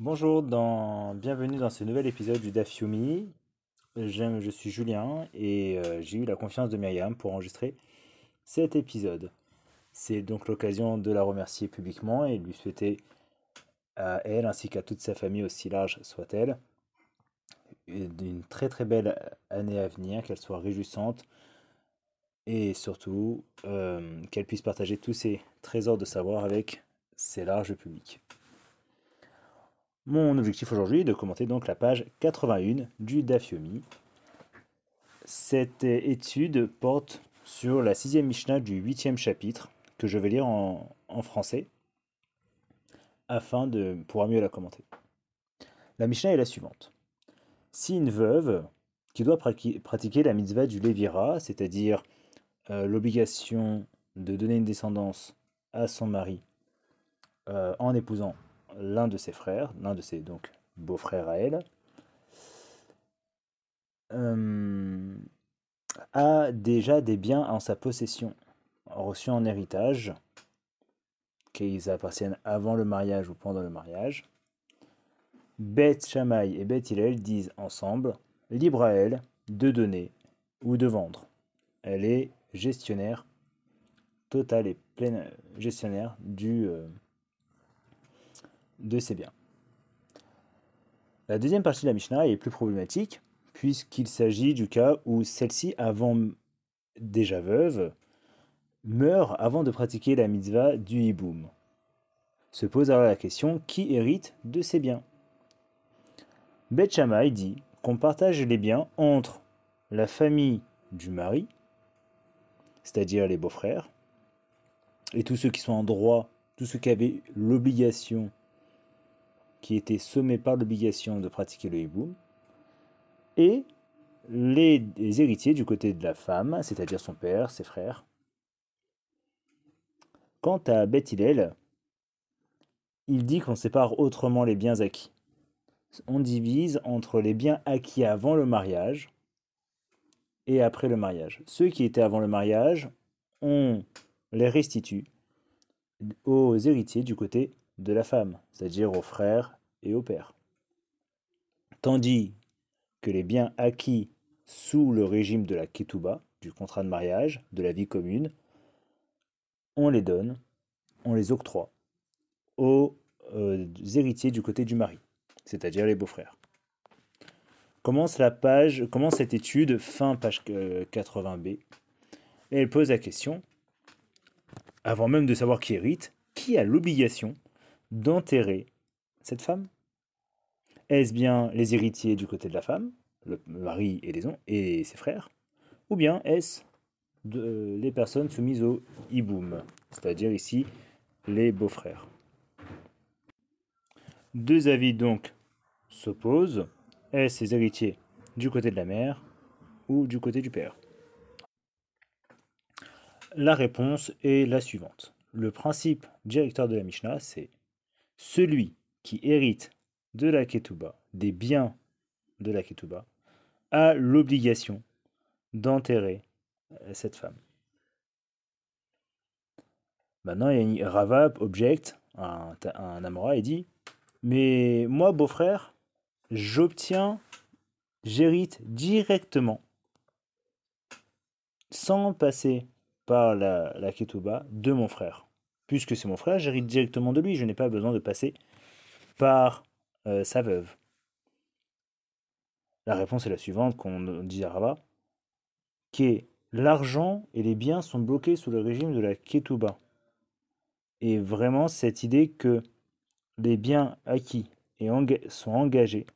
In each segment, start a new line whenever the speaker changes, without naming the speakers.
Bonjour, bienvenue dans ce nouvel épisode du DAF Yomi. J'aime- Je suis Julien et euh, j'ai eu la confiance de Myriam pour enregistrer cet épisode. C'est donc l'occasion de la remercier publiquement et de lui souhaiter à elle ainsi qu'à toute sa famille, aussi large soit-elle, d'une très très belle année à venir, qu'elle soit réjouissante et surtout euh, qu'elle puisse partager tous ses trésors de savoir avec ses larges publics. Mon objectif aujourd'hui est de commenter donc la page 81 du Dafyomi. Cette étude porte sur la sixième Mishnah du huitième chapitre que je vais lire en, français afin de pouvoir mieux la commenter. La Mishnah est la suivante. Si une veuve qui doit prati- pratiquer la mitzvah du Lévira, c'est-à-dire euh, l'obligation de donner une descendance à son mari euh, en épousant l'un de ses frères, l'un de ses donc beaux-frères à elle, euh, a déjà des biens en sa possession, reçus en héritage, qu'ils appartiennent avant le mariage ou pendant le mariage. Beth Shammai et Beth Hillel disent ensemble, libre à elle de donner ou de vendre. Elle est gestionnaire totale et pleine gestionnaire du, euh, de ses biens. La deuxième partie de la Mishnah est plus problématique, puisqu'il s'agit du cas où celle-ci, avant déjà veuve, meurt avant de pratiquer la mitzvah du hiboum. Se pose alors la question qui hérite de ses biens? Shammai dit qu'on partage les biens entre la famille du mari, c'est-à-dire les beaux-frères, et tous ceux qui sont en droit, tous ceux qui avaient l'obligation qui étaient sommés par l'obligation de pratiquer le hiboum, et les, héritiers du côté de la femme, c'est-à-dire son père, ses frères. Quant à Beth Hillel, il dit qu'on sépare autrement les biens acquis. On divise entre les biens acquis avant le mariage et après le mariage. Ceux qui étaient avant le mariage, on les restitue aux héritiers du côté de la femme, c'est-à-dire aux frères et au père. Tandis que les biens acquis sous le régime de la ketouba, du contrat de mariage, de la vie commune, on les donne, on les octroie aux euh, héritiers du côté du mari, c'est-à-dire les beaux-frères. Commence la page, commence cette étude fin page euh, 80b, et elle pose la question, avant même de savoir qui hérite, qui a l'obligation d'enterrer cette femme? Est-ce bien les héritiers du côté de la femme, le mari et, les et ses frères? Ou bien est-ce de- les personnes soumises au hiboum, c'est-à-dire ici les beaux-frères? Deux avis donc s'opposent. Est-ce les héritiers du côté de la mère ou du côté du père? La réponse est la suivante. Le principe directeur de la Mishnah, c'est celui qui hérite de la ketouba, des biens de la ketouba, a l'obligation d'enterrer euh, cette femme. Maintenant, Rava objecte, un, un Amora, et dit Mais moi, beau-frère, j'obtiens, j'hérite directement, sans passer par la, la ketouba, de mon frère. Puisque c'est mon frère, j'hérite directement de lui, je n'ai pas besoin de passer par euh, sa veuve. La réponse est la suivante qu'on dit à Rava, qui est l'argent et les biens sont bloqués sous le régime de la ketouba. Et vraiment cette idée que les biens acquis sont engagés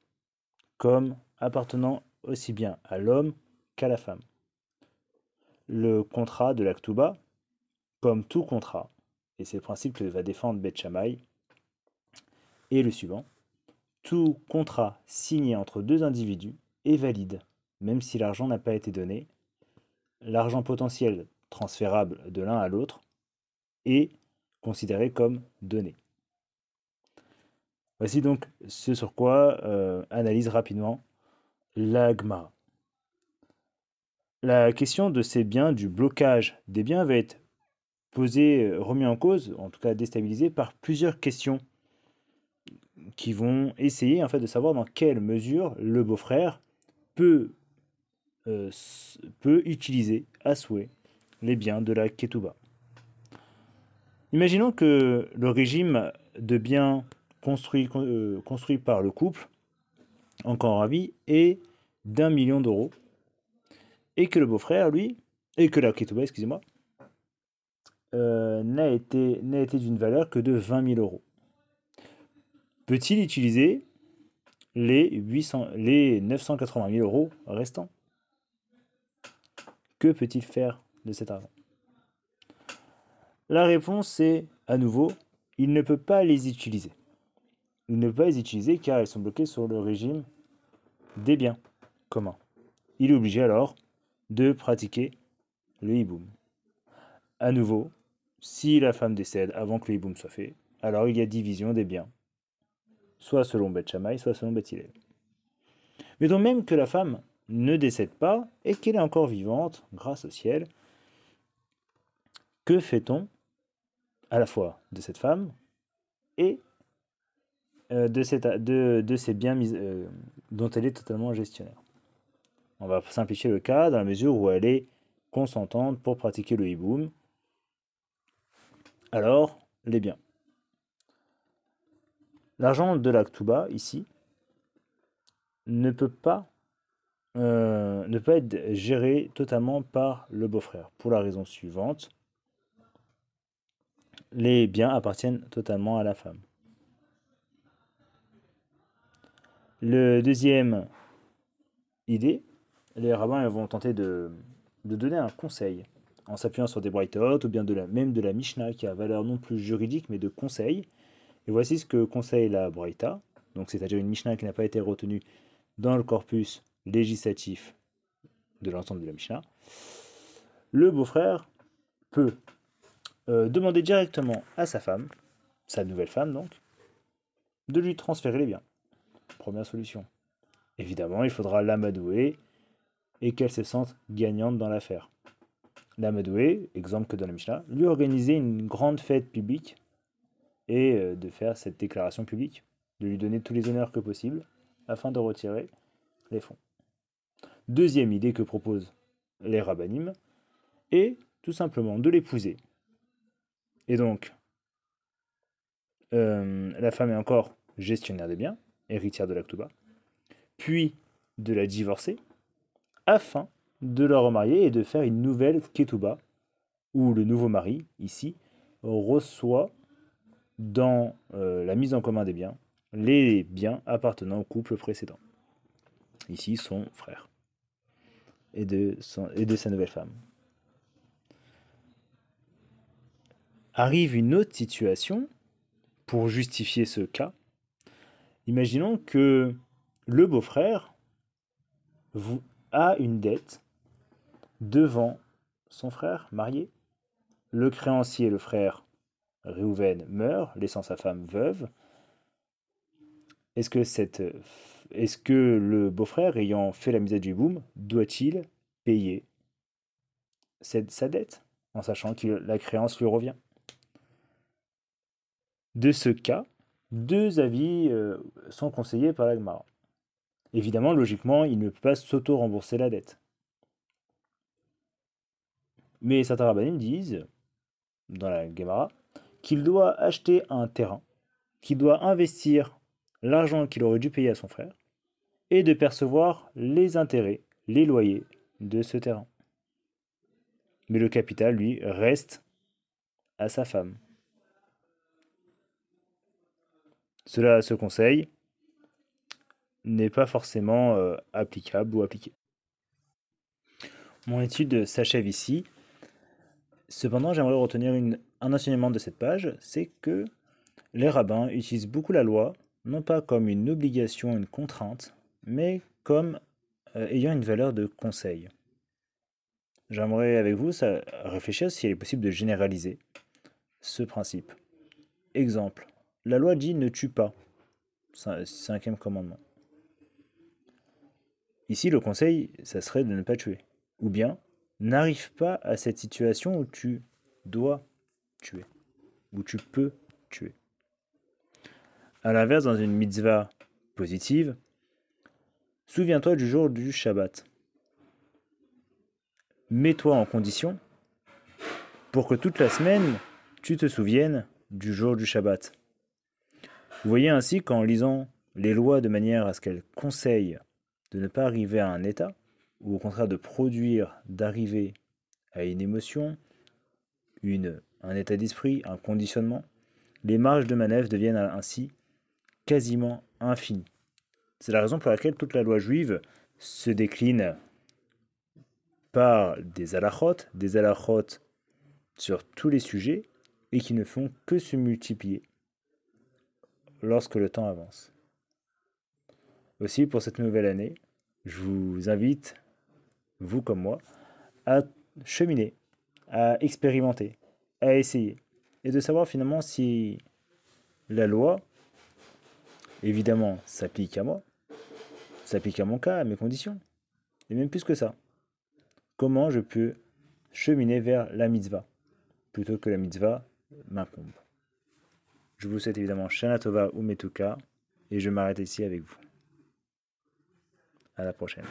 comme appartenant aussi bien à l'homme qu'à la femme. Le contrat de la ketouba, comme tout contrat, et c'est le principe que va défendre Beth Shammai, est le suivant. Tout contrat signé entre deux individus est valide, même si l'argent n'a pas été donné. L'argent potentiel transférable de l'un à l'autre est considéré comme donné. Voici donc ce sur quoi euh, analyse rapidement la Gemara. La question de ces biens, du blocage des biens, va être posée, euh, remis en cause, en tout cas déstabilisée, par plusieurs questions qui vont essayer en fait de savoir dans quelle mesure le beau-frère peut, euh, peut utiliser à souhait les biens de la Ketouba. Imaginons que le régime de biens construit, euh, par le couple, encore en vie, est d'un million d'euros, et que le beau-frère, lui, et que la Ketouba, excusez-moi, euh, n'a été, d'une valeur que de 20 000 euros. Peut-il utiliser les, 800, les 980 000 euros restants? Que peut-il faire de cet argent? La réponse est, à nouveau, il ne peut pas les utiliser. Il ne peut pas les utiliser car ils sont bloqués sur le régime des biens communs. Il est obligé alors de pratiquer le hiboum. À nouveau, si la femme décède avant que le hiboum soit fait, alors il y a division des biens soit selon Beth soit selon Beth. Mais donc même que la femme ne décède pas et qu'elle est encore vivante grâce au ciel, que fait-on à la fois de cette femme et euh, de, ces biens euh, dont elle est totalement gestionnaire? On va simplifier le cas dans la mesure où elle est consentante pour pratiquer le hiboum. Alors, les biens. L'argent de la Ktuba, ici, ne peut pas euh, ne peut être géré totalement par le beau-frère. Pour la raison suivante, les biens appartiennent totalement à la femme. Le deuxième idée, les rabbins vont tenter de, donner un conseil en s'appuyant sur des brightot ou bien même de la Mishnah qui a valeur non plus juridique mais de conseil et voici ce que conseille la Braïta, donc c'est-à-dire une Mishnah qui n'a pas été retenue dans le corpus législatif de l'ensemble de la Mishnah. Le beau-frère peut euh, demander directement à sa femme, sa nouvelle femme donc, de lui transférer les biens. Première solution. Évidemment, il faudra l'amadouer et qu'elle se sente gagnante dans l'affaire. L'amadouer, exemple que dans la Mishnah, lui organiser une grande fête publique et euh, de faire cette déclaration publique, de lui donner tous les honneurs que possible afin de retirer les fonds. Deuxième idée que proposent les rabbinim est tout simplement de l'épouser. Et donc, euh, la femme est encore gestionnaire des biens, héritière de l'Aktuba, puis de la divorcer, afin de la remarier et de faire une nouvelle Ketuba, où le nouveau mari, ici, reçoit dans euh, la mise en commun des biens les biens appartenant au couple précédent. Ici, son frère et de, et de sa nouvelle femme. Arrive une autre situation pour justifier ce cas. Imaginons que le beau-frère a une dette devant son frère marié. Le créancier, le frère, Réhouven meurt, laissant sa femme veuve. Est-ce que, le beau-frère, ayant fait la mise du boom, doit-il payer cette, sa dette, en sachant que la créance lui revient? De ce cas, deux avis euh, sont conseillés par l'Agmara. Évidemment, logiquement, il ne peut pas s'auto-rembourser la dette. Mais certains rabbinim disent, dans la Gemara, qu'il doit acheter un terrain, qu'il doit investir l'argent qu'il aurait dû payer à son frère, et de percevoir les intérêts, les loyers de ce terrain. Mais le capital, lui, reste à sa femme. Cela, ce conseil, n'est pas forcément euh, applicable ou appliqué. Mon étude s'achève ici. Cependant, j'aimerais retenir un enseignement de cette page, c'est que les rabbins utilisent beaucoup la loi, non pas comme une obligation, une contrainte, mais comme euh, ayant une valeur de conseil. J'aimerais avec vous ça, réfléchir s'il est possible de généraliser ce principe. Exemple, la loi dit ne tue pas. Cinquième commandement. Ici, le conseil, ça serait de ne pas tuer. Ou bien, n'arrive pas à cette situation où tu dois tuer, où tu peux tuer. À l'inverse, dans une mitzvah positive, souviens-toi du jour du Shabbat. Mets-toi en condition pour que toute la semaine, tu te souviennes du jour du Shabbat. Vous voyez ainsi qu'en lisant les lois de manière à ce qu'elles conseillent de ne pas arriver à un état, ou au contraire de produire, d'arriver à une émotion, une, un état d'esprit, un conditionnement, les marges de manœuvre deviennent ainsi quasiment infinies. C'est la raison pour laquelle toute la loi juive se décline par des alachot, des alachot sur tous les sujets, et qui ne font que se multiplier lorsque le temps avance. Aussi, pour cette nouvelle année, je vous invite, vous comme moi, à cheminer, à expérimenter, à essayer, et de savoir finalement si la loi, évidemment, s'applique à moi, s'applique à mon cas, à mes conditions, et même plus que ça. Comment je peux cheminer vers la mitzvah, plutôt que la mitzvah m'incombe. Je vous souhaite évidemment Shana Tova ou Metuka, et je m'arrête ici avec vous. À la prochaine.